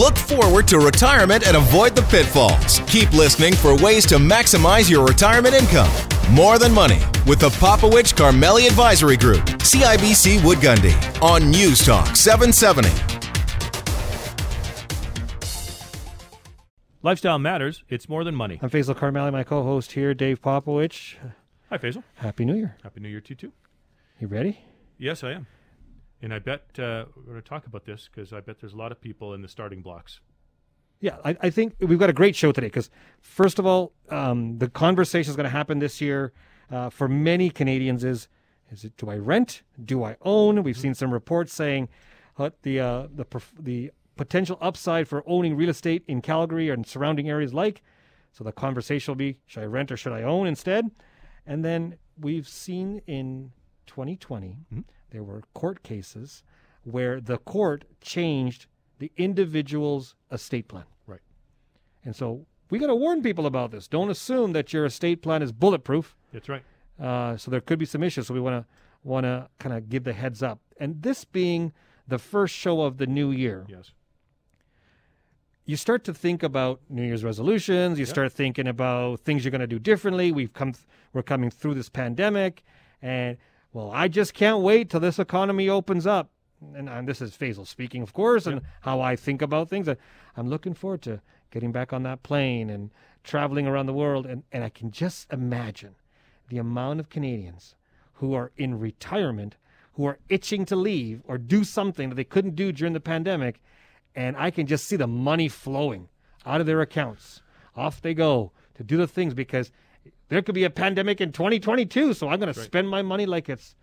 Look forward to retirement and avoid the pitfalls. Keep listening for ways to maximize your retirement income. More Than Money with the Popowich Karmali Advisory Group, CIBC Wood Gundy, on News Talk 770. Lifestyle matters. It's more than money. I'm Faisal Karmali, my co-host here, Dave Popowich. Hi, Faisal. Happy New Year. Happy New Year to you, too. You ready? Yes, I am. And I bet uh, we're going to talk about this because I bet there's a lot of people in the starting blocks. Yeah, I, I think we've got a great show today because, first of all, um, the conversation is going to happen this year uh, for many Canadians is, is it do I rent? Do I own? We've seen some reports saying uh, the, uh, the, the potential upside for owning real estate in Calgary and surrounding areas like. So the conversation will be should I rent or should I own instead? And then we've seen in 2020, mm-hmm. There were court cases where the court changed the individual's estate plan. Right. And so we got to warn people about this. Don't assume that your estate plan is bulletproof. That's right. Uh, so there could be some issues. So we want to want to kind of give the heads up. And this being the first show of the new year. Yes. You start to think about New Year's resolutions. You start thinking about things you're going to do differently. We've come, th- we're coming through this pandemic, and well, I just can't wait till this economy opens up. And, and this is Faisal speaking, of course, and how I think about things. I'm looking forward to getting back on that plane and traveling around the world. And, and I can just imagine the amount of Canadians who are in retirement who are itching to leave or do something that they couldn't do during the pandemic. And I can just see the money flowing out of their accounts. Off they go to do the things because there could be a pandemic in 2022. So I'm going right. to spend my money like it's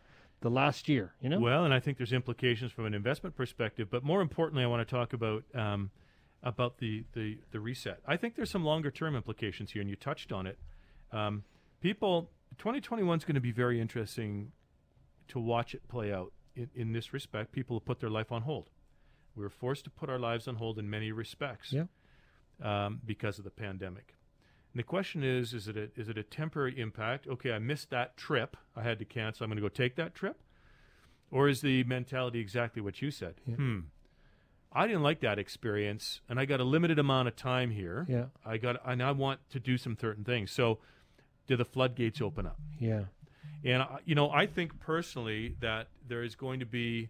the last year, you know? Well, and I think there's implications from an investment perspective, but more importantly, I want to talk about um, about the, the, the reset. I think there's some longer term implications here, and you touched on it. Um, people, 2021 is going to be very interesting to watch it play out in, in this respect. People have put their life on hold. We were forced to put our lives on hold in many respects yeah. um, because of the pandemic. And the question is, is it a, is it a temporary impact? Okay, I missed that trip. I had to cancel. I'm going to go take that trip. Or is the mentality exactly what you said? Yeah. Hmm. I didn't like that experience, and I got a limited amount of time here. Yeah. I got, and I want to do some certain things. So, do the floodgates open up? Yeah. And you know, I think personally that there is going to be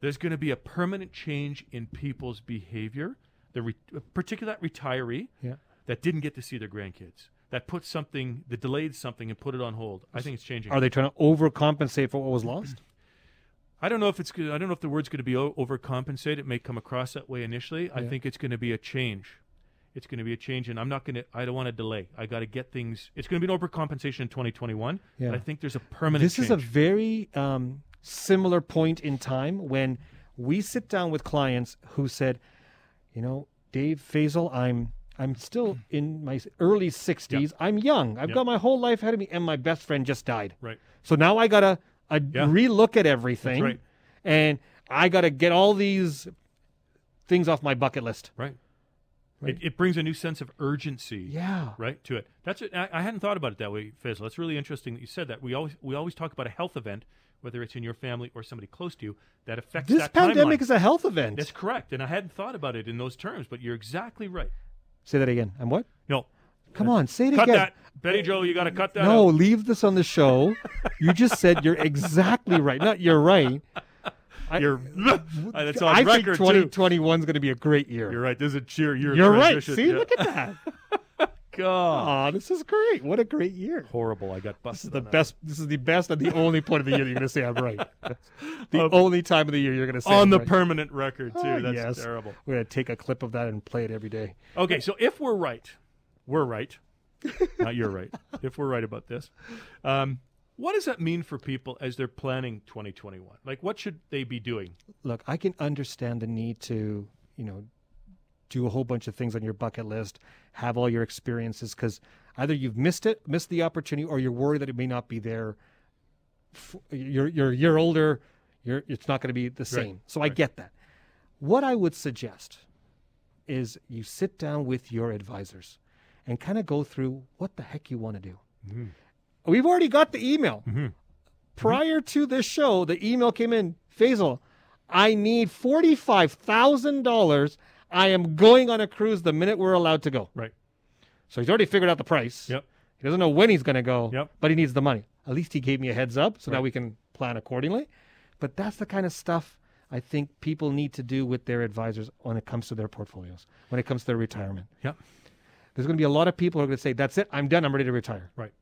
there's going to be a permanent change in people's behavior. The re- particular retiree yeah. That didn't get to see their grandkids, that put something, that delayed something and put it on hold. I think it's changing. Are they trying to overcompensate for what was lost? I don't know if it's. I don't know if the word's going to be overcompensate. It may come across that way initially. Yeah. I think it's going to be a change it's going to be a change, and I'm not going to. I don't want to delay. I got to get things. It's going to be an overcompensation in 2021. Yeah. I think there's a permanent. This change. is a very um, similar point in time when we sit down with clients who said, you know, Dave Faisal, I'm I'm still mm. in my early 60s. Yep. I'm young. I've yep. got my whole life ahead of me, and my best friend just died. Right. So now I gotta yeah. relook at everything, right. and I gotta get all these things off my bucket list. Right. Right. It, it, brings a new sense of urgency, yeah, right to it. That's it. I, I, hadn't thought about it that way, Faisal. That's really interesting that you said that. We always we always talk about a health event, whether it's in your family or somebody close to you, that affects this that pandemic timeline. is a health event. That's correct, and I hadn't thought about it in those terms. But you're exactly right. Say that again. I'm what? No. Come on, say it again. cut again. that, Betty Joe. You got to cut that. No, out. leave this on the show. you just said you're exactly right. Not you're right. I, You're, that's on I record think 2021 is going to be a great year. You're right. This is a cheer year. You're right. See, yeah. look at that. God, oh, this is great. What a great year. Horrible. I got busted. This is the that. best. This is the best and the only point of the year that you're going to say I'm right. the um, only time of the year you're going to say on I'm the right. permanent record too. Oh, That's yes. terrible. We're going to take a clip of that and play it every day. Okay, so if we're right, we're right. Not you're right. If we're right about this, um, what does that mean for people as they're planning 2021? Like, what should they be doing? Look, I can understand the need to, you know, do a whole bunch of things on your bucket list, have all your experiences, because either you've missed it, missed the opportunity, or you're worried that it may not be there. You're you're a year older. You're it's not going to be the same. Right. So right. I get that. What I would suggest is you sit down with your advisors and kind of go through what the heck you want to do. Mm-hmm. We've already got the email. Mm-hmm. Prior to this show, the email came in Faisal, I need $45,000. I am going on a cruise the minute we're allowed to go. Right. So he's already figured out the price. Yep. He doesn't know when he's going to go, Yep. but he needs the money. At least he gave me a heads up, so now Right. we can plan accordingly. But that's the kind of stuff I think people need to do with their advisors when it comes to their portfolios, when it comes to their retirement. Yep. There's going to be a lot of people who are going to say, "That's it, I'm done. I'm ready to retire." Right.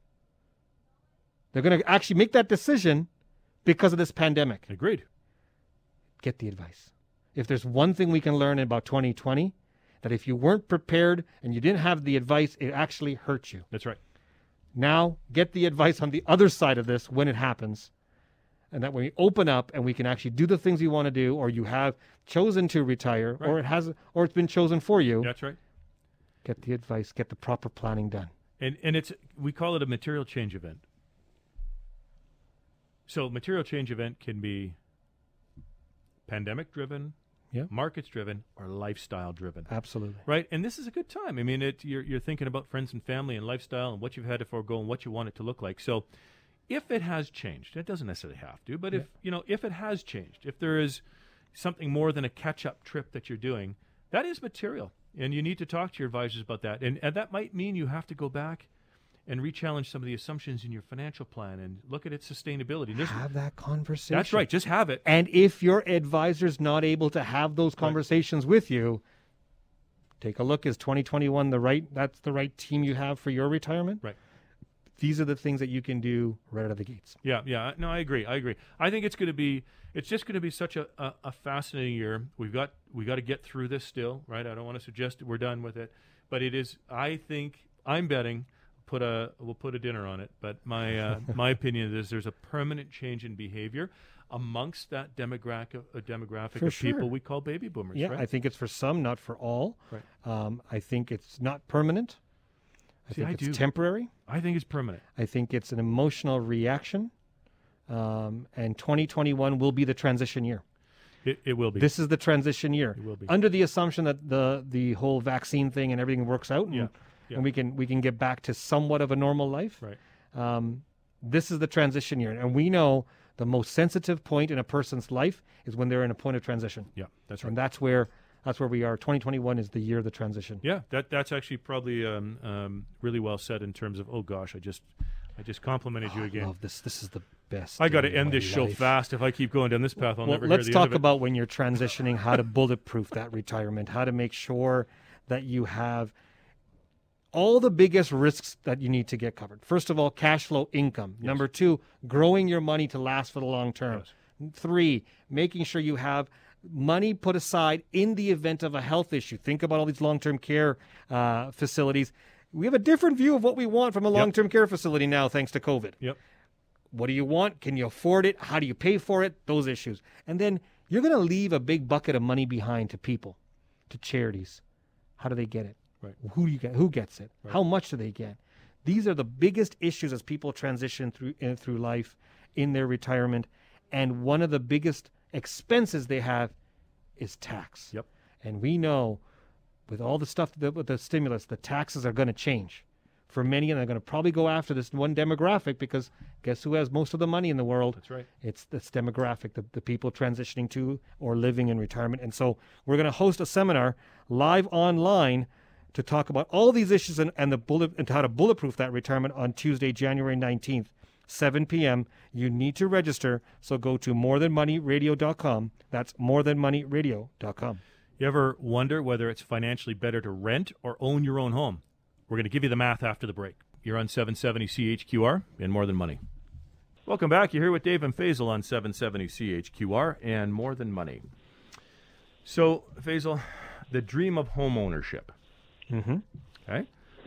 They're going to actually make that decision because of this pandemic. Agreed. Get the advice. If there's one thing we can learn about 2020, that if you weren't prepared and you didn't have the advice, it actually hurt you. That's right. Now get the advice on the other side of this when it happens. And that when we open up and we can actually do the things you want to do, or you have chosen to retire, or it has, or it's been chosen for you, That's right. get the advice, get the proper planning done. And and it's we call it a material change event. So material change event can be pandemic driven, Yeah. markets driven, or lifestyle driven. Absolutely. Right, and this is a good time. I mean, it, you're you're thinking about friends and family and lifestyle and what you've had to forego and what you want it to look like. So, if it has changed, it doesn't necessarily have to, but if you know, if it has changed, if there is something more than a catch-up trip that you're doing, that is material, and you need to talk to your advisors about that. And and that might mean you have to go back and re-challenge some of the assumptions in your financial plan and look at its sustainability. There's- Have that conversation. that's right. Just have it. And if your advisor's not able to have those conversations with you, take a look. Is 2021 the right? That's the right team you have for your retirement. Right. These are the things that you can do right out of the gates. Yeah, yeah. No, I agree. I agree. I think it's going to be it's just going to be such a, a, a fascinating year. We've got we got to get through this still, right? I don't want to suggest we're done with it, but it is. I think I'm betting put a we'll put a dinner on it. But my uh, my opinion is there's a permanent change in behavior amongst that demographic uh, demographic For of people we call baby boomers. Yeah, right? I think it's for some, not for all. Right. Um, I think it's not permanent. I See, think I it's do. temporary. I think it's permanent. I think it's an emotional reaction. Um, and 2021 will be the transition year. It, it will be. This is the transition year. It will be. Under the assumption that the the whole vaccine thing and everything works out, Yeah, yeah. and we can we can get back to somewhat of a normal life. right. Um, this is the transition year, and we know the most sensitive point in a person's life is when they're in a point of transition, Yeah, that's right. and that's where that's where we are. 2021 is the year of the transition. Yeah, that that's actually probably um, um, really well said in terms of. Oh gosh, I just I just complimented you I again. love this. This is the best. I got to end this show fast. If I keep going down this path, I'll Well, never let's hear the talk end of it. about when you're transitioning, how to bulletproof that retirement, how to make sure that you have all the biggest risks that you need to get covered. First of all, cash flow income. Number two, growing your money to last for the long term. Three, making sure you have money put aside in the event of a health issue. Think about all these long term care uh, facilities. We have a different view of what we want from a long term care facility now, thanks to COVID. Yep. What do you want? Can you afford it? How do you pay for it? Those issues. And then you're going to leave a big bucket of money behind to people, to charities. How do they get it? Right. Who do you get? Who gets it? How much do they get? These are the biggest issues as people transition through uh, through life in their retirement, and one of the biggest expenses they have is tax. Yep. And we know, with all the stuff that, with the stimulus, the taxes are going to change for many, and they're going to probably go after this one demographic because guess who has most of the money in the world? That's right. It's this demographic, the, the people transitioning to or living in retirement. And so we're going to host a seminar live online to talk about all these issues and, and the bullet and how to bulletproof that retirement on Tuesday, January 19th, 7 p.m. You need to register. So go to morethanmoneyradio.com. That's morethanmoneyradio.com. You ever wonder whether it's financially better to rent or own your own home? We're going to give you the math after the break. You're on 770 CHQR and More Than Money. Welcome back. You're here with Dave and Faisal on 770 CHQR and More Than Money. So, Faisal, the dream of home ownership. Mm-hmm. Okay,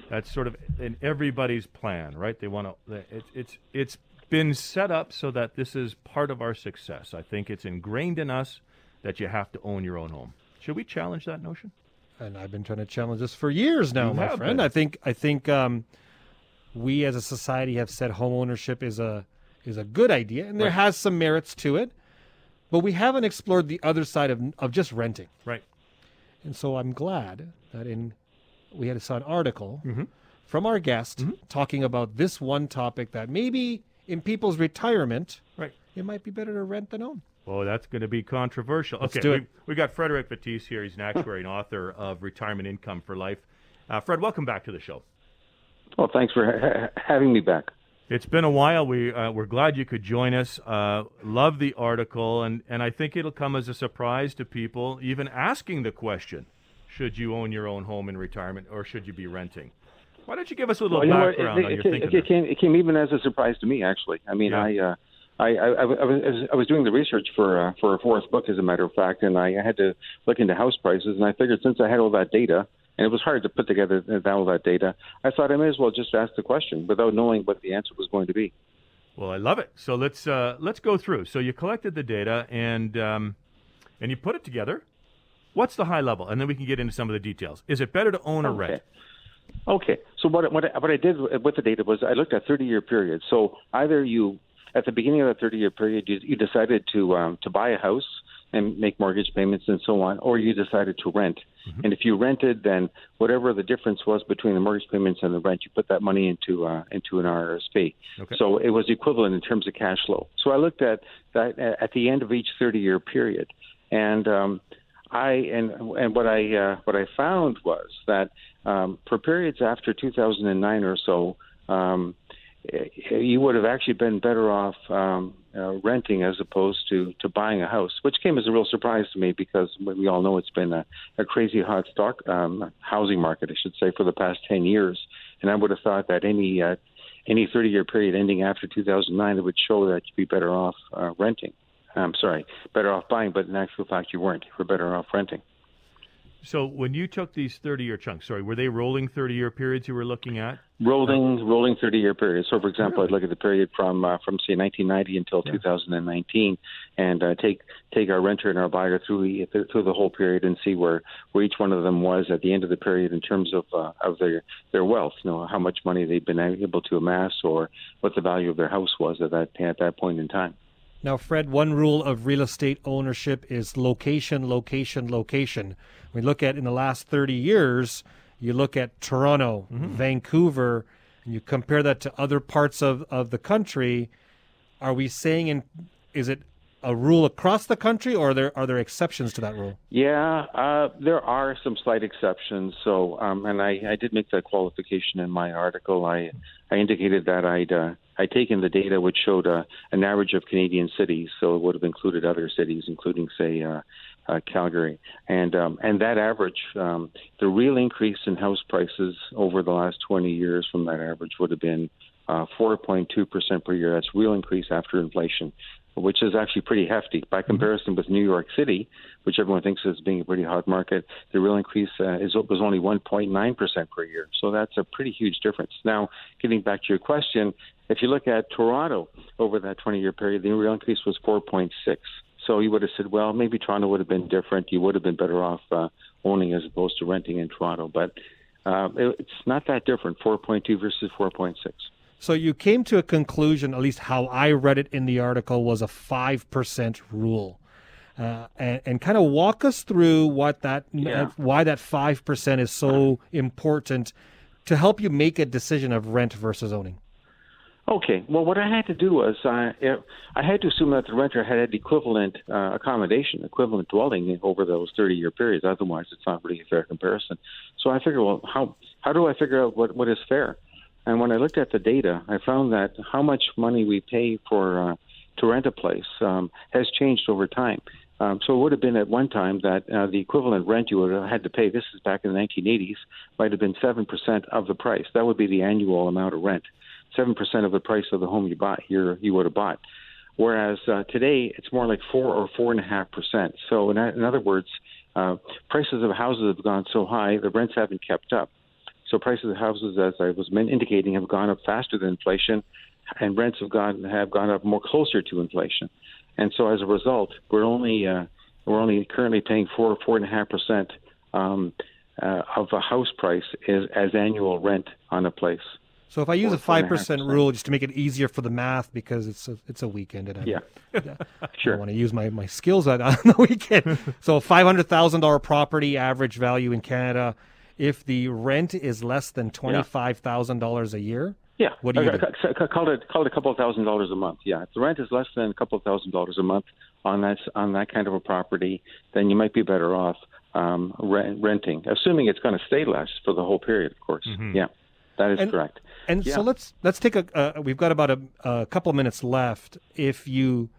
that's sort of in everybody's plan, right? They want to. It, it's it's been set up so that this is part of our success. I think it's ingrained in us that you have to own your own home. Should we challenge that notion? and I've been trying to challenge this for years now, You my friend. been. I think I think um, we as a society have said home ownership is a is a good idea, and there Right. has some merits to it, but we haven't explored the other side of of just renting. Right. And so I'm glad that in we had saw an article Mm-hmm. from our guest talking about this one topic that maybe in people's retirement Right. it might be better to rent than own. Oh, that's going to be controversial. Let's okay, do we, it. we got Frederick Vettese here. He's an actuary and author of Retirement Income for Life. Uh, Fred, welcome back to the show. Well, thanks for ha- having me back. It's been a while. We uh, we're glad you could join us. Uh, love the article, and and I think it'll come as a surprise to people even asking the question: Should you own your own home in retirement, or should you be renting? Why don't you give us a little Well, you know what, background it, on your it, thinking? it came, it came even as a surprise to me, actually. I mean, Yeah. I, uh, I, I, I, was, I was doing the research for uh, for a fourth book, as a matter of fact, and I had to look into house prices, and I figured since I had all that data, and it was hard to put together all that data, I thought I may as well just ask the question without knowing what the answer was going to be. Well, I love it. So let's uh, let's go through. So you collected the data and um, and you put it together. What's the high level, and then we can get into some of the details. Is it better to own or rent? Okay. So what what I, what I did with the data was I looked at 30 year periods. So either you at the beginning of that 30 year period you, you decided to um, to buy a house and make mortgage payments and so on, or you decided to rent. And if you rented, then whatever the difference was between the mortgage payments and the rent, you put that money into uh, into an RRSP. Okay. So it was equivalent in terms of cash flow. So I looked at that at the end of each 30 year period, and um, I and and what I uh, what I found was that um, for periods after 2009 or so, um, eh, you would have actually been better off um, uh, renting as opposed to to buying a house, which came as a real surprise to me because we all know it's been a, a crazy hot stock um, housing market, I should say, for the past 10 years, and I would have thought that any uh, any 30 year period ending after 2009 it would show that you'd be better off uh, renting. I'm sorry, better off buying, but in actual fact you weren't. You were better off renting. So when you took these thirty-year chunks, sorry, were they rolling thirty-year periods you were looking at? Rolling, rolling 30-year periods. So, for example, I'd look at the period from uh, from say 1990 until 2019, and uh, take take our renter and our buyer through the, through the whole period and see where, where each one of them was at the end of the period in terms of uh, of their their wealth. You know, how much money they've been able to amass, or what the value of their house was at that at that point in time. Now, Fred, one rule of real estate ownership is location, location, location. We look at in the last 30 years, you look at Toronto, Vancouver, and you compare that to other parts of, of the country. Are we saying, in, is it a rule across the country or are there, are there exceptions to that rule? Yeah, uh, there are some slight exceptions. So, um, and I, I did make that qualification in my article. I, I indicated that I'd uh, I'd taken the data which showed an average of Canadian cities, so it would have included other cities, including say uh, uh, Calgary, and um, and that average, um, the real increase in house prices over the last 20 years from that average would have been uh, 4.2 percent per year. That's real increase after inflation which is actually pretty hefty by comparison with New York City, which everyone thinks is being a pretty hot market. The real increase uh, is was only 1.9 percent per year, so that's a pretty huge difference. Now, getting back to your question, if you look at Toronto over that 20-year period, the real increase was 4.6. So you would have said, well, maybe Toronto would have been different. You would have been better off uh, owning as opposed to renting in Toronto, but uh, it, it's not that different. 4.2 versus 4.6. So you came to a conclusion, at least how I read it in the article, was a five percent rule, uh, and, and kind of walk us through what that, Yeah. why that five percent is so important to help you make a decision of rent versus owning. Okay. Well, what I had to do was uh, it- I had to assume that the renter had had equivalent uh, accommodation, equivalent dwelling over those 30-year periods. Otherwise, it's not really a fair comparison. So I figured, well, how how do I figure out what what is fair? And when I looked at the data, I found that how much money we pay for uh, to rent a place um, has changed over time. Um, so it would have been at one time that uh, the equivalent rent you would have had to pay, this is back in the 1980s, might have been 7% of the price. That would be the annual amount of rent. 7% of the price of the home you buy, you're, you would have bought. Whereas uh, today, it's more like 4 or 4.5%. So, in, in other words, uh, prices of houses have gone so high, the rents haven't kept up. So prices of houses, as I was indicating, have gone up faster than inflation, and rents have gone have gone up more closer to inflation. And so as a result, we're only uh, we're only currently paying four four and a half percent um, uh, of a house price is as annual rent on a place. So if I use a five percent rule just to make it easier for the math because it's a, it's a weekend and I, Yeah, I sure. want to use my, my skills on, on the weekend. so five hundred thousand dollar property average value in Canada. If the rent is less than twenty five thousand dollars a year, Yeah, What do you Uh, do? c- c- Call it call it a couple of thousand dollars a month. Yeah, if the rent is less than a couple of thousand dollars a month, on that on that kind of a property, then you might be better off um, rent, renting, assuming it's going to stay less for the whole period. Of course, Mm-hmm. yeah, that is And- correct. And Yeah. so let's let's take a. Uh, we've got about a, a couple of minutes left. If you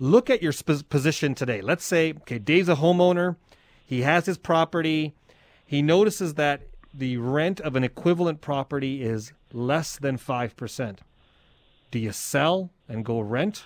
look at your sp- position today, let's say, okay, Dave's a homeowner. He has his property. He notices that the rent of an equivalent property is less than five percent. Do you sell and go rent,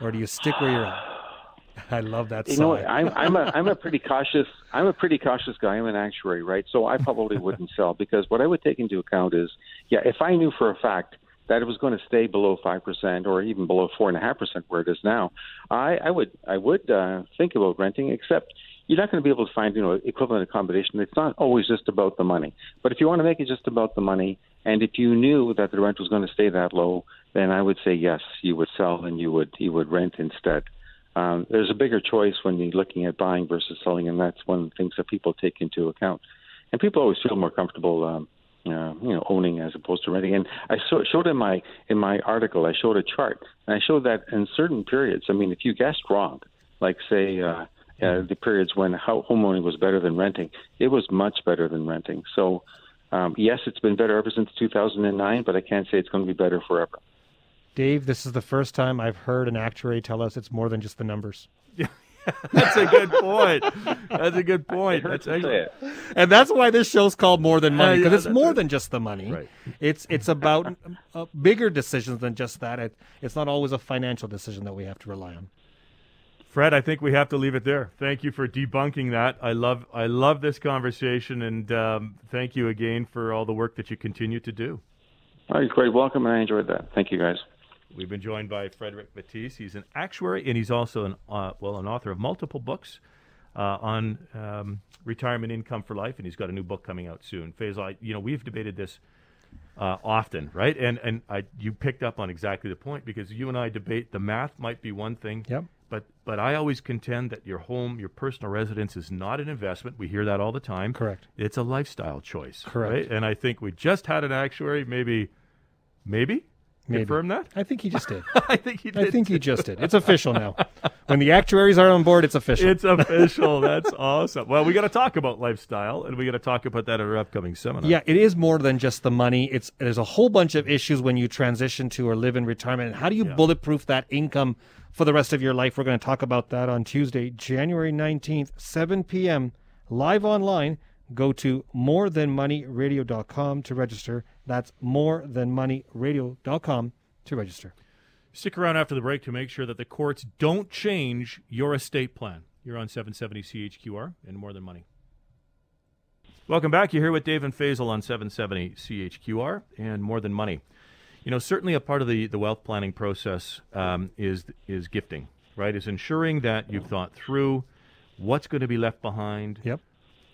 or do you stick where you're at? I love that. You know. I'm I'm a I'm a pretty cautious I'm a pretty cautious guy. I'm an actuary, right? So I probably wouldn't sell because what I would take into account is, yeah, if I knew for a fact that it was going to stay below five percent or even below four and a half percent where it is now, I I would I would uh, think about renting. Except you're not going to be able to find you know equivalent accommodation. It's not always just about the money. But if you want to make it just about the money, and if you knew that the rent was going to stay that low, then I would say yes, you would sell and you would you would rent instead um, there's a bigger choice when you're looking at buying versus selling, and that's one of the things that people take into account. And people always feel more comfortable, um, uh, you know, owning as opposed to renting. And I so, showed in my in my article, I showed a chart, and I showed that in certain periods. I mean, if you guessed wrong, like say uh, uh, the periods when ho- homeowning was better than renting, it was much better than renting. So. Um, yes, it's been better ever since 2009, but I can't say it's going to be better forever. Dave, this is the first time I've heard an actuary tell us it's more than just the numbers. That's a good point. That's a good point. That's you it. and that's why this show's called more than money Uh, because yeah, it's more right. than just the money Right. it's it's about uh, bigger decisions than just that it, it's not always a financial decision that we have to rely on Fred, I think we have to leave it there. Thank you for debunking that. I love I love this conversation, and um, thank you again for all the work that you continue to do. All right, great. Welcome, and I enjoyed that. Thank you, guys. We've been joined by Frederick Vettese. He's an actuary, and he's also an uh, well an author of multiple books uh, on um, retirement income for life, and he's got a new book coming out soon. Faisal, I, you know, we've debated this uh, often, right? And and I, you picked up on exactly the point because you and I debate the math might be one thing, Yep. But but I always contend that your home, your personal residence, is not an investment. We hear that all the time. Correct. It's a lifestyle choice. Correct. Right? And I think we just had an actuary, maybe, maybe, Maybe. confirm that. i think he just did I think he did. i think he just did it's official now when the actuaries are on board it's official It's official. That's awesome. Well, we got to talk about lifestyle, and we got to talk about that at our upcoming seminar. yeah it is more than just the money it's there's a whole bunch of issues when you transition to or live in retirement and how do you bulletproof that income for the rest of your life we're going to talk about that on tuesday january 19th 7 p.m live online go to morethanmoneyradio.com to register that's morethanmoneyradio.com to register Stick around after the break to make sure that the courts don't change your estate plan. You're on 770 CHQR and more than money. Welcome back. You're here with Dave and Faisal on 770 CHQR and more than money. You know, certainly a part of the, the wealth planning process um, is is gifting, right? Is ensuring that you've thought through what's going to be left behind, yep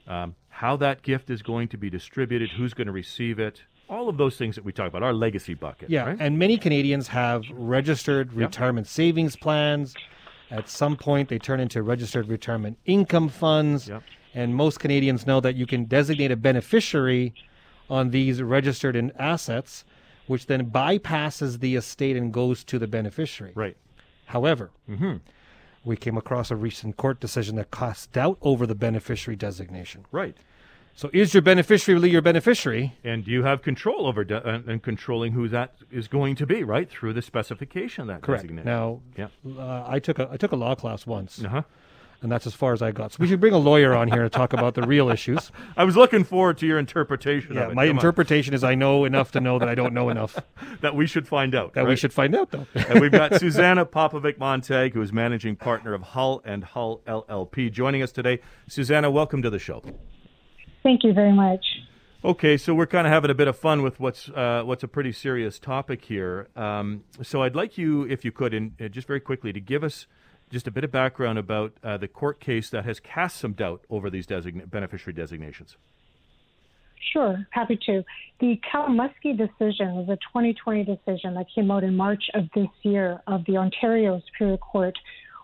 um, how that gift is going to be distributed, who's going to receive it, all of those things that we talk about, our legacy bucket. Yeah, right? and many Canadians have registered retirement savings plans. At some point, they turn into registered retirement income funds. Yep. And most Canadians know that you can designate a beneficiary on these registered in assets, which then bypasses the estate and goes to the beneficiary. right. However, mm-hmm. We came across a recent court decision that casts doubt over the beneficiary designation. Right. So, is your beneficiary really your beneficiary? And do you have control over de- and, and controlling who that is going to be, right? Through the specification of that Correct. designation. Now, Yeah. uh, I took a I took a law class once. Uh-huh. And that's as far as I got. So we should bring a lawyer on here to talk about the real issues. I was looking forward to your interpretation Yeah, of it. my Come on. interpretation is I know enough to know that I don't know enough. that we should find out. That we should find out, though. and we've got Suzana Popovic Montag, who is managing partner of Hull and Hull LLP, joining us today. Susanna, welcome to the show. Thank you very much. Okay, so we're kind of having a bit of fun with what's uh, what's a pretty serious topic here. Um, so I'd like you, if you could, and uh, just very quickly, to give us just a bit of background about uh, the court case that has cast some doubt over these design- beneficiary designations. Sure, happy to. The Calmusky decision was a 2020 decision that came out in March of this year of the Ontario Superior Court,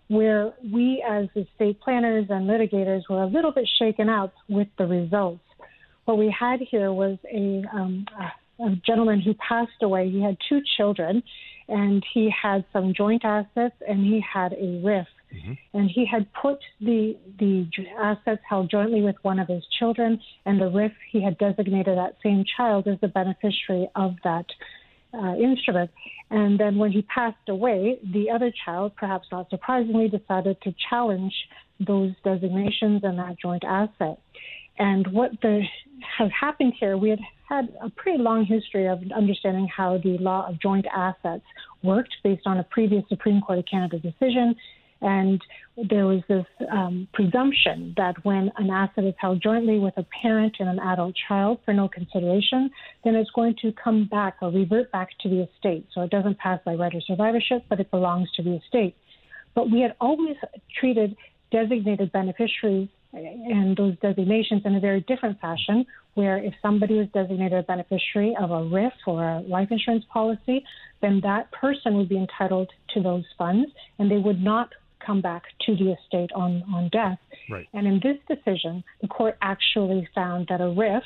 where we as estate planners and litigators were a little bit shaken up with the results. What we had here was a, um, a gentleman who passed away. He had two children, and he had some joint assets, and he had a RIF. mm-hmm. and he had put the the assets held jointly with one of his children, and the RIF he had designated that same child as the beneficiary of that uh, instrument. And then when he passed away, the other child, perhaps not surprisingly, decided to challenge those designations and that joint asset. And what the, has happened here, we had had a pretty long history of understanding how the law of joint assets worked based on a previous Supreme Court of Canada decision. And there was this um, presumption that when an asset is held jointly with a parent and an adult child for no consideration, then it's going to come back or revert back to the estate. So it doesn't pass by right of survivorship, but it belongs to the estate. But we had always treated designated beneficiaries and those designations in a very different fashion, where if somebody was designated a beneficiary of a RIF or a life insurance policy, then that person would be entitled to those funds and they would not come back to the estate on, on death. Right. And in this decision, the court actually found that a RIF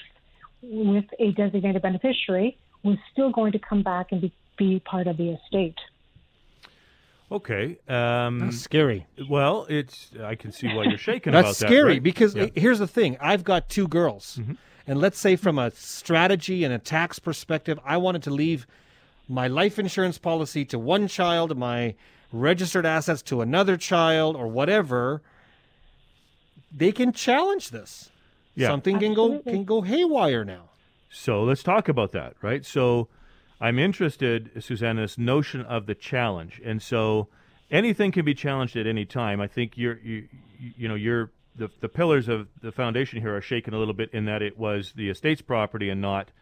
with a designated beneficiary was still going to come back and be, be part of the estate. Okay. Um, That's scary. Well, it's I can see why you're shaking That's about that. scary right? because Yeah. here's the thing. I've got two girls. Mm-hmm. And let's say from a strategy and a tax perspective, I wanted to leave my life insurance policy to one child, my registered assets to another child or whatever. They can challenge this. Yeah. Something can go can go haywire now. So let's talk about that, right? So I'm interested, Suzanne, in this notion of the challenge, and so anything can be challenged at any time. I think you're, you, you know, you're the the pillars of the foundation here are shaken a little bit in that it was the estate's property and not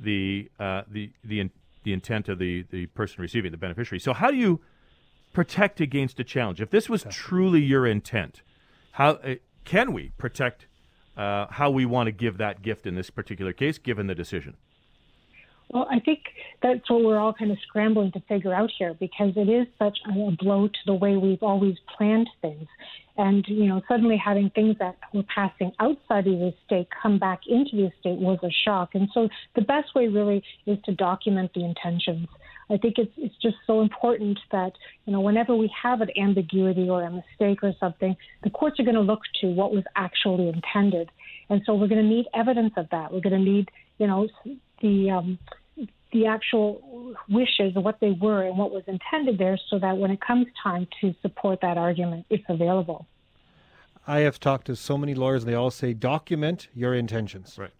the uh, the the in, the intent of the the person receiving the beneficiary. So how do you protect against a challenge? If this was truly your intent, how uh, can we protect uh, how we want to give that gift in this particular case, given the decision? Well, I think that's what we're all kind of scrambling to figure out here because it is such a blow to the way we've always planned things. And, you know, suddenly having things that were passing outside of the estate come back into the estate was a shock. And so the best way really is to document the intentions. I think it's it's just so important that you know whenever we have an ambiguity or a mistake or something, the courts are going to look to what was actually intended, and so we're going to need evidence of that. We're going to need you know the um, the actual wishes what they were and what was intended there, so that when it comes time to support that argument, it's available. I have talked to so many lawyers, and they all say document your intentions. Right.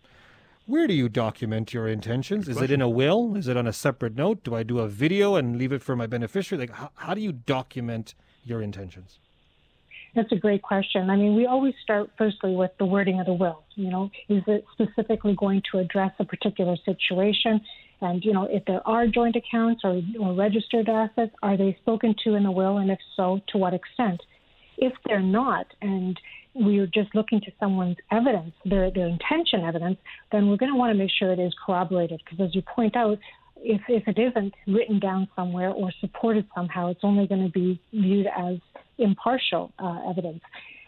Where do you document your intentions? Is it in a will? Is it on a separate note? Do I do a video and leave it for my beneficiary? Like, how, how do you document your intentions? That's a great question. I mean, we always start firstly with the wording of the will. You know, is it specifically going to address a particular situation? And, you know, if there are joint accounts or, or registered assets, are they spoken to in the will? And if so, to what extent? If they're not, and we're just looking to someone's evidence, their, their intention evidence, then we're going to want to make sure it is corroborated. Because as you point out, if, if it isn't written down somewhere or supported somehow, it's only going to be viewed as impartial uh, evidence.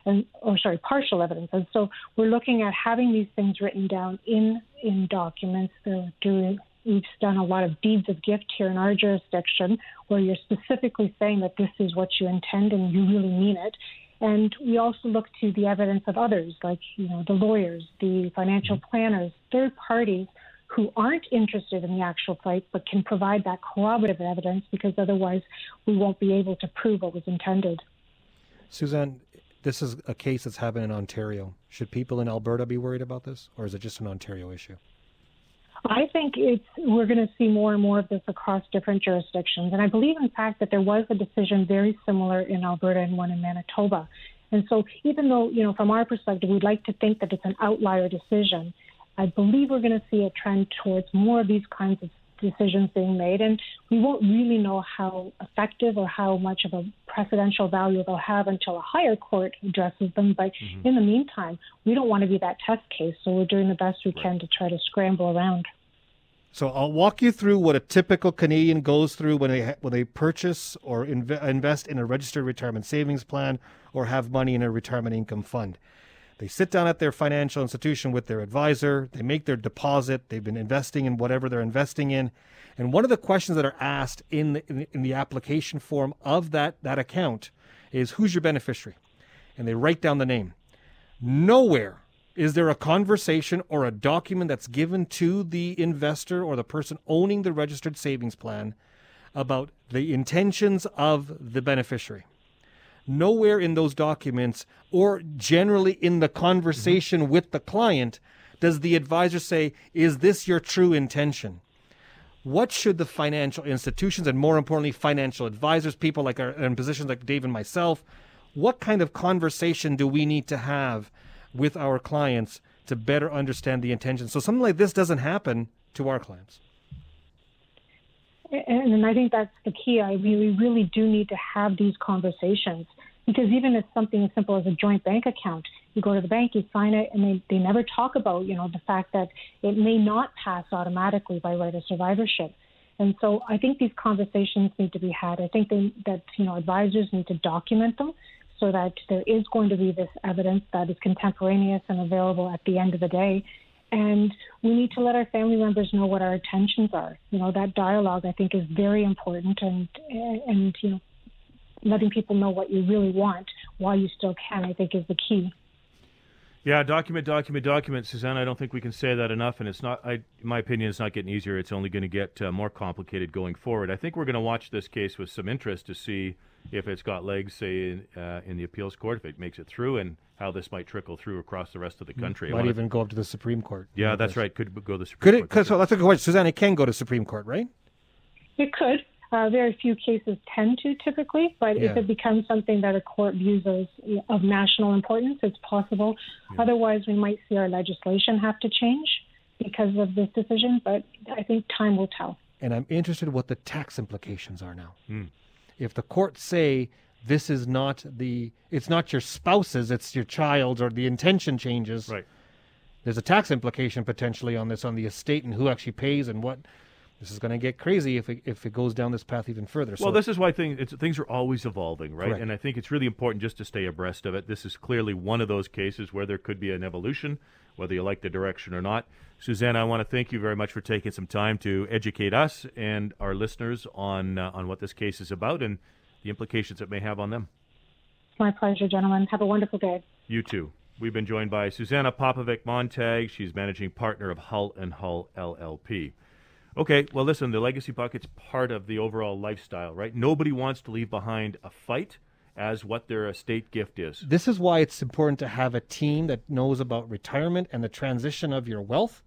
And, or sorry, partial evidence. And so we're looking at having these things written down in in documents. Doing, we've done a lot of deeds of gift here in our jurisdiction, where you're specifically saying that this is what you intend and you really mean it. And we also look to the evidence of others, like you know the lawyers, the financial mm-hmm. planners, third parties who aren't interested in the actual fight but can provide that corroborative evidence because otherwise we won't be able to prove what was intended. Suzanne, this is a case that's happened in Ontario. Should people in Alberta be worried about this, or is it just an Ontario issue? I think it's we're going to see more and more of this across different jurisdictions, and I believe, in fact, that there was a decision very similar in Alberta and one in Manitoba. And so, even though you know, from our perspective, we'd like to think that it's an outlier decision, I believe we're going to see a trend towards more of these kinds of decisions being made, and we won't really know how effective or how much of a precedential value they'll have until a higher court addresses them. But mm-hmm. in the meantime, we don't want to be that test case, so we're doing the best we can to try to scramble around. So I'll walk you through what a typical Canadian goes through when they when they purchase or inv- invest in a registered retirement savings plan or have money in a retirement income fund. They sit down at their financial institution with their advisor. They make their deposit. They've been investing in whatever they're investing in, and one of the questions that are asked in the, in the, in the application form of that that account is who's your beneficiary? And they write down the name. Nowhere is there a conversation or a document that's given to the investor or the person owning the registered savings plan about the intentions of the beneficiary. Nowhere in those documents or generally in the conversation mm-hmm. with the client does the advisor say, Is this your true intention? What should the financial institutions and more importantly, financial advisors, people like our, in positions like Dave and myself, what kind of conversation do we need to have with our clients to better understand the intention? So something like this doesn't happen to our clients. And, and I think that's the key. I mean, we really do need to have these conversations because even if something as simple as a joint bank account, you go to the bank, you sign it, and they, they never talk about, you know, the fact that it may not pass automatically by right of survivorship. And so I think these conversations need to be had. I think they, that, you know, advisors need to document them so that there is going to be this evidence that is contemporaneous and available at the end of the day. And we need to let our family members know what our intentions are. You know, that dialogue I think is very important and and you know letting people know what you really want while you still can, I think, is the key. Yeah, document, document, document, Suzanne. I don't think we can say that enough, and it's not. I, in my opinion, it's not getting easier. It's only going to get uh, more complicated going forward. I think we're going to watch this case with some interest to see if it's got legs, say in, uh, in the appeals court, if it makes it through, and how this might trickle through across the rest of the mm, country. Might even go up to the Supreme Court. Yeah, that's right. Could go to the Supreme Court. could it, Court. So that's a good question, Suzanne. It can go to Supreme Court, right? It could. Uh, very few cases tend to typically, but yeah. if it becomes something that a court views as of national importance, it's possible. Yeah. Otherwise, we might see our legislation have to change because of this decision, but I think time will tell. And I'm interested what the tax implications are now. Mm. If the courts say this is not the, it's not your spouse's, it's your child's, or the intention changes. Right. There's a tax implication potentially on this, on the estate, and who actually pays and what this is going to get crazy if it, if it goes down this path even further. Well, this is why things things are always evolving, right? Correct. And I think it's really important just to stay abreast of it. This is clearly one of those cases where there could be an evolution, whether you like the direction or not. Suzanne, I want to thank you very much for taking some time to educate us and our listeners on uh, on what this case is about and the implications it may have on them. My pleasure, gentlemen. Have a wonderful day. You too. We've been joined by Suzana Popovic Montag. She's managing partner of Hull and Hull LLP. Okay, well, listen, the legacy bucket's part of the overall lifestyle, right? Nobody wants to leave behind a fight as what their estate gift is. This is why it's important to have a team that knows about retirement and the transition of your wealth.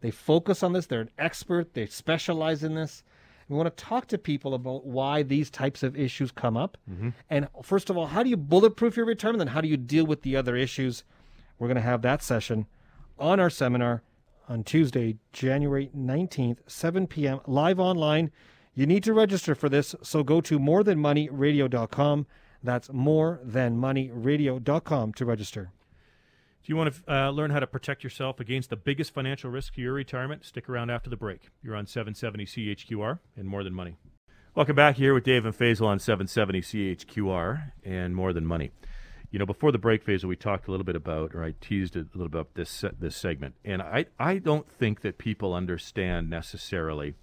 They focus on this, they're an expert, they specialize in this. We want to talk to people about why these types of issues come up. Mm-hmm. And first of all, how do you bulletproof your retirement? And how do you deal with the other issues? We're going to have that session on our seminar on Tuesday, January 19th, 7 p.m., live online. You need to register for this, so go to morethanmoneyradio.com. That's morethanmoneyradio.com to register. Do you want to uh, learn how to protect yourself against the biggest financial risk to your retirement? Stick around after the break. You're on 770 CHQR and More Than Money. Welcome back here with Dave and Faisal on 770 CHQR and More Than Money. You know, before the break phase, we talked a little bit about, or I teased a little bit about this this segment, and I I don't think that people understand necessarily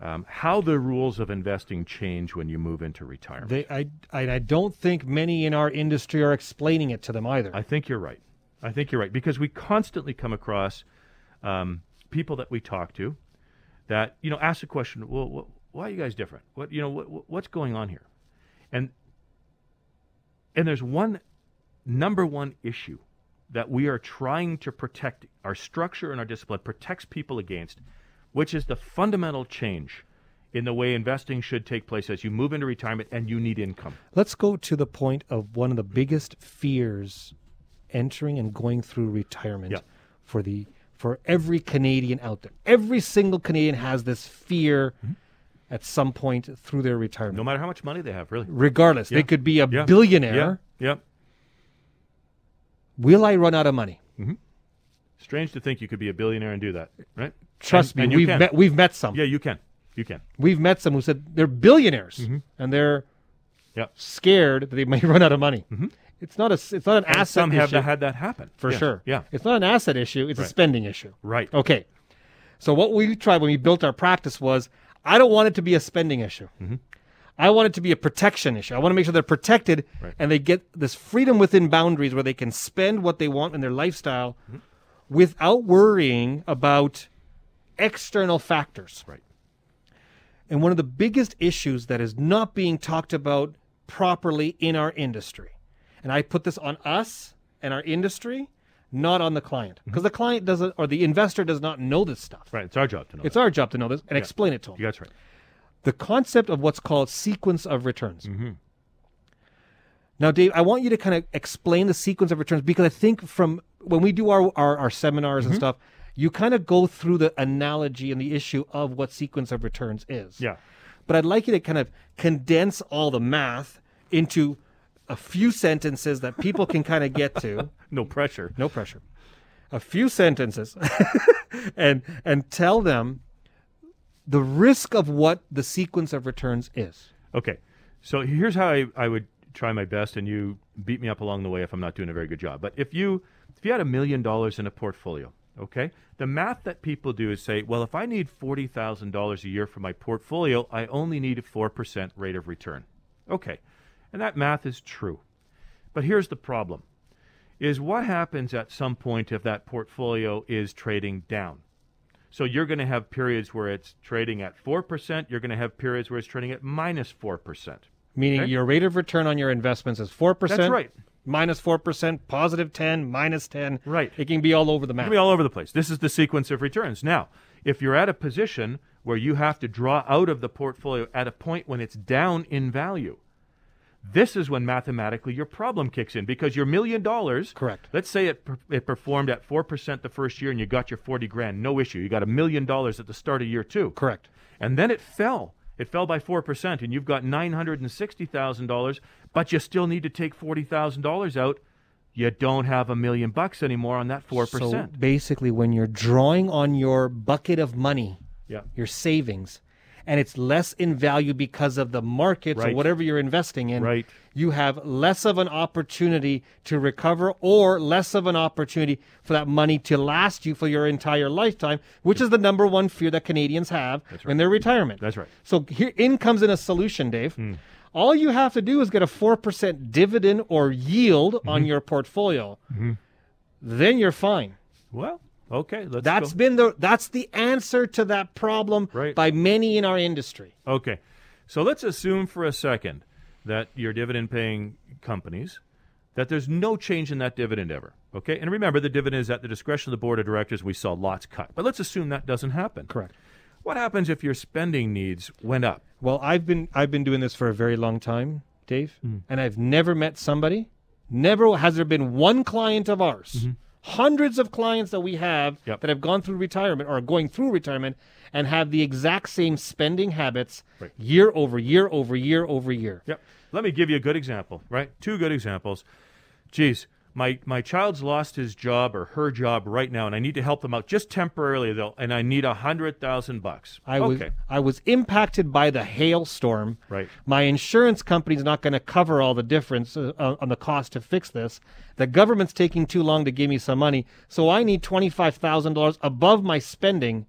um, how the rules of investing change when you move into retirement. They, I, I I don't think many in our industry are explaining it to them either. I think you're right. I think you're right because we constantly come across um, people that we talk to that you know ask the question, well, why are you guys different? What you know, what, what's going on here? And and there's one number one issue that we are trying to protect our structure and our discipline protects people against, which is the fundamental change in the way investing should take place as you move into retirement and you need income. Let's go to the point of one of the biggest fears entering and going through retirement yeah. for the for every Canadian out there. Every single Canadian has this fear mm-hmm. at some point through their retirement. No matter how much money they have, really. Regardless, yeah. they could be a yeah. billionaire. Yeah. Will I run out of money? Mm-hmm. Strange to think you could be a billionaire and do that, right? Trust and, me, and we've met we've met some. Yeah, you can. You can. We've met some who said they're billionaires mm-hmm. and they're yep. scared that they may run out of money. Mm-hmm. It's not a it's not an and asset some have had that happen for yes. sure. Yeah, it's not an asset issue; it's right. a spending issue. Right. Okay. So what we tried when we built our practice was, I don't want it to be a spending issue. Mm-hmm. I want it to be a protection issue. I want to make sure they're protected and they get this freedom within boundaries where they can spend what they want in their lifestyle Mm-hmm. without worrying about external factors. Right. And one of the biggest issues that is not being talked about properly in our industry, and I put this on us and our industry, not on the client, because the client doesn't or the investor does not know this stuff. Right. It's our job to know. It's that. our job to know this and explain it to them. Yeah, that's right. The concept of what's called sequence of returns. Mm-hmm. Now, Dave, I want you to kind of explain the sequence of returns because I think from when we do our, our, our seminars and mm-hmm. stuff, you kind of go through the analogy and the issue of what sequence of returns is. Yeah. But I'd like you to kind of condense all the math into a few sentences that people can kind of get to. No pressure. No pressure. A few sentences and and tell them the risk of what the sequence of returns is. Okay. So here's how I, I would try my best, and you beat me up along the way if I'm not doing a very good job. But if you if you had a million dollars in a portfolio, okay, the math that people do is say, well, if I need forty thousand dollars a year for my portfolio, I only need a four percent rate of return. Okay, and that math is true. But here's the problem: is what happens at some point if that portfolio is trading down. So you're going to have periods where it's trading at 4%. You're going to have periods where it's trading at minus 4%. Meaning Okay. your rate of return on your investments is 4%. That's right. Minus 4%, positive 10, minus 10. Right. It can be all over the map. It'll be all over the place. This is the sequence of returns. Now, if you're at a position where you have to draw out of the portfolio at a point when it's down in value, this is when mathematically your problem kicks in because your million dollars. Correct. Let's say it, it performed at 4% the first year and you got your 40 grand, no issue. You got a million dollars at the start of year two. Correct. And then it fell. It fell by 4%, and you've got $960,000, but you still need to take $40,000 out. You don't have a million bucks anymore on that 4%. So basically, when you're drawing on your bucket of money, yeah. your savings, and it's less in value because of the markets or whatever you're investing in, Right. you have less of an opportunity to recover or less of an opportunity for that money to last you for your entire lifetime, which is the number one fear that Canadians have in their retirement. That's right. So here in comes in a solution, Dave. Hmm. All you have to do is get a 4% dividend or yield on mm-hmm. your portfolio. Mm-hmm. Then you're fine. Well, okay. Let's That's go. been the that's the answer to that problem Right. by many in our industry. Okay. So let's assume for a second that your dividend paying companies, that there's no change in that dividend ever. Okay. And remember, the dividend is at the discretion of the board of directors. We saw lots cut. But let's assume that doesn't happen. Correct. What happens if your spending needs went up? Well, I've been I've been doing this for a very long time, Dave, Mm. and I've never met somebody, never has there been one client of ours, hundreds of clients that we have. Yep. that have gone through retirement or are going through retirement and have the exact same spending habits Right. year over year over year over year. Yep. Let me give you a good example, right? Two good examples. Geez, my, my child's lost his job or her job right now, and I need to help them out just temporarily, though, and I need a hundred thousand bucks. I was. I was impacted by the hailstorm. Right. My insurance company's not going to cover all the difference uh, uh, on the cost to fix this. The government's taking too long to give me some money, so I need twenty five thousand dollars above my spending.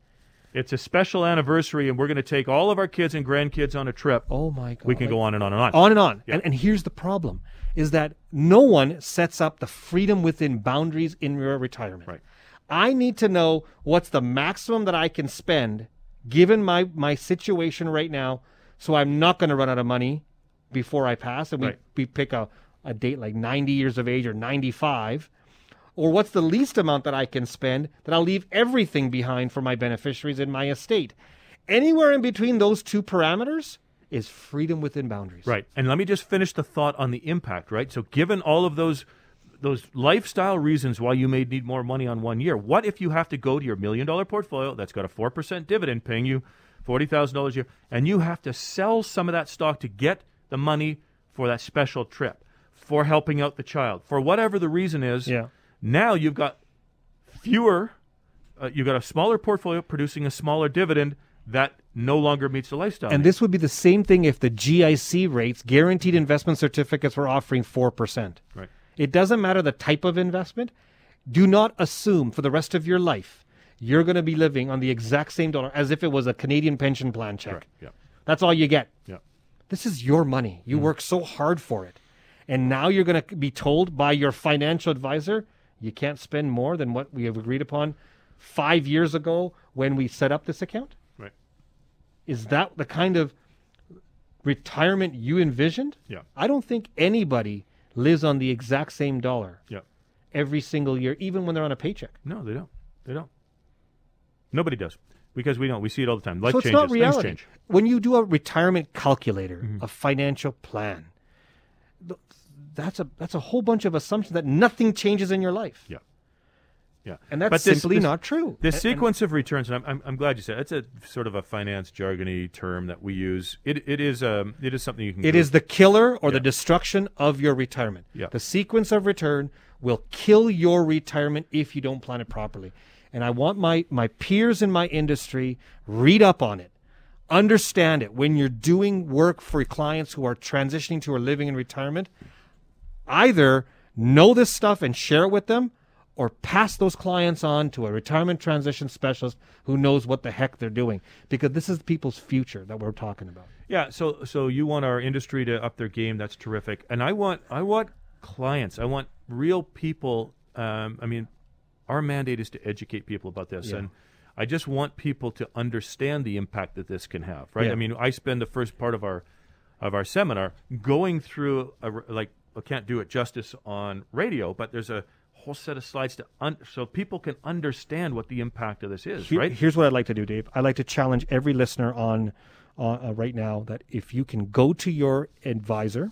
It's a special anniversary, and we're going to take all of our kids and grandkids on a trip. Oh my god! we can go on and on and on. on and on. Yeah. And, and here's the problem: is that no one sets up the freedom within boundaries in your retirement. Right. I need to know what's the maximum that I can spend given my my situation right now, so I'm not going to run out of money before I pass. And we, Right. we pick a, a date like 90 years of age or 95. Or what's the least amount that I can spend that I'll leave everything behind for my beneficiaries in my estate? Anywhere in between those two parameters is freedom within boundaries. Right. And let me just finish the thought on the impact, right? So given all of those those lifestyle reasons why you may need more money on one year, what if you have to go to your million dollar portfolio that's got a 4% dividend paying you $40,000 a year and you have to sell some of that stock to get the money for that special trip, for helping out the child, for whatever the reason is. Yeah. Now you've got fewer uh, you've got a smaller portfolio producing a smaller dividend that no longer meets the lifestyle. And needs. this would be the same thing if the GIC rates, guaranteed investment certificates, were offering 4%. right. It doesn't matter the type of investment. Do not assume for the rest of your life you're going to be living on the exact same dollar as if it was a Canadian pension plan check. Correct. Yeah. That's all you get. Yeah. This is your money. You mm. work so hard for it. And now you're going to be told by your financial advisor you can't spend more than what we have agreed upon five years ago when we set up this account? Is that the kind of retirement you envisioned? Yeah. I don't think anybody lives on the exact same dollar. Yeah. Every single year, even when they're on a paycheck. No, they don't. They don't. Nobody does because we don't. We see it all the time. Life so it's changes. not reality. When you do a retirement calculator, mm-hmm. a financial plan, that's a that's a whole bunch of assumptions that nothing changes in your life. Yeah. Yeah, and that's but this, simply this, not true. The sequence and, of returns, and I'm, I'm, I'm, glad you said it's a sort of a finance jargony term that we use. It it is um it is something you can. It is the killer or yeah. the destruction of your retirement. Yeah. The sequence of return will kill your retirement if you don't plan it properly. And I want my my peers in my industry read up on it, understand it. When you're doing work for clients who are transitioning to or living in retirement, either know this stuff and share it with them or pass those clients on to a retirement transition specialist who knows what the heck they're doing because this is people's future that we're talking about. Yeah, so so you want our industry to up their game, that's terrific. And I want I want clients, I want real people um, I mean our mandate is to educate people about this yeah. and I just want people to understand the impact that this can have, right? Yeah. I mean, I spend the first part of our of our seminar going through a, like I can't do it justice on radio, but there's a whole set of slides to un- so people can understand what the impact of this is. Here, right? Here's what I'd like to do, Dave. I'd like to challenge every listener on uh, right now that if you can go to your advisor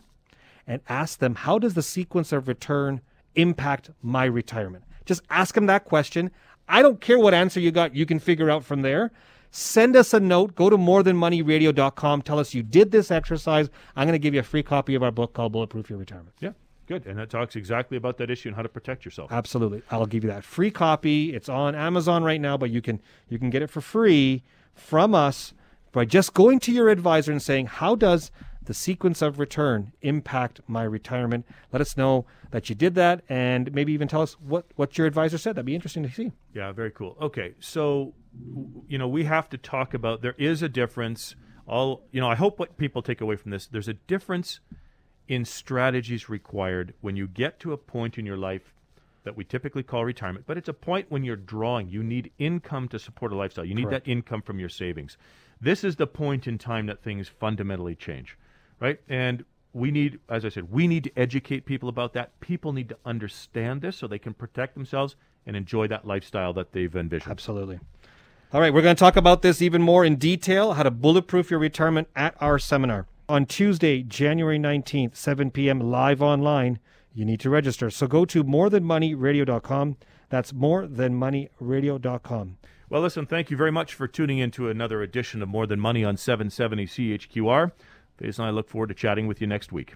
and ask them how does the sequence of return impact my retirement. Just ask them that question. I don't care what answer you got. You can figure out from there. Send us a note. Go to morethanmoneyradio.com. Tell us you did this exercise. I'm going to give you a free copy of our book called Bulletproof Your Retirement. Yeah. Good. And that talks exactly about that issue and how to protect yourself. Absolutely. I'll give you that free copy. It's on Amazon right now, but you can you can get it for free from us by just going to your advisor and saying, "How does the sequence of return impact my retirement?" Let us know that you did that and maybe even tell us what what your advisor said. That'd be interesting to see. Yeah, very cool. Okay. So you know, we have to talk about there is a difference all, you know, I hope what people take away from this, there's a difference in strategies required when you get to a point in your life that we typically call retirement, but it's a point when you're drawing. You need income to support a lifestyle. You need Correct. that income from your savings. This is the point in time that things fundamentally change, right? And we need, as I said, we need to educate people about that. People need to understand this so they can protect themselves and enjoy that lifestyle that they've envisioned. Absolutely. All right, we're going to talk about this even more in detail how to bulletproof your retirement at our seminar on Tuesday, January 19th, 7 p.m., live online. You need to register. So go to morethanmoneyradio.com. That's morethanmoneyradio.com. Well, listen, thank you very much for tuning in to another edition of More Than Money on 770 CHQR. Faisal and I look forward to chatting with you next week.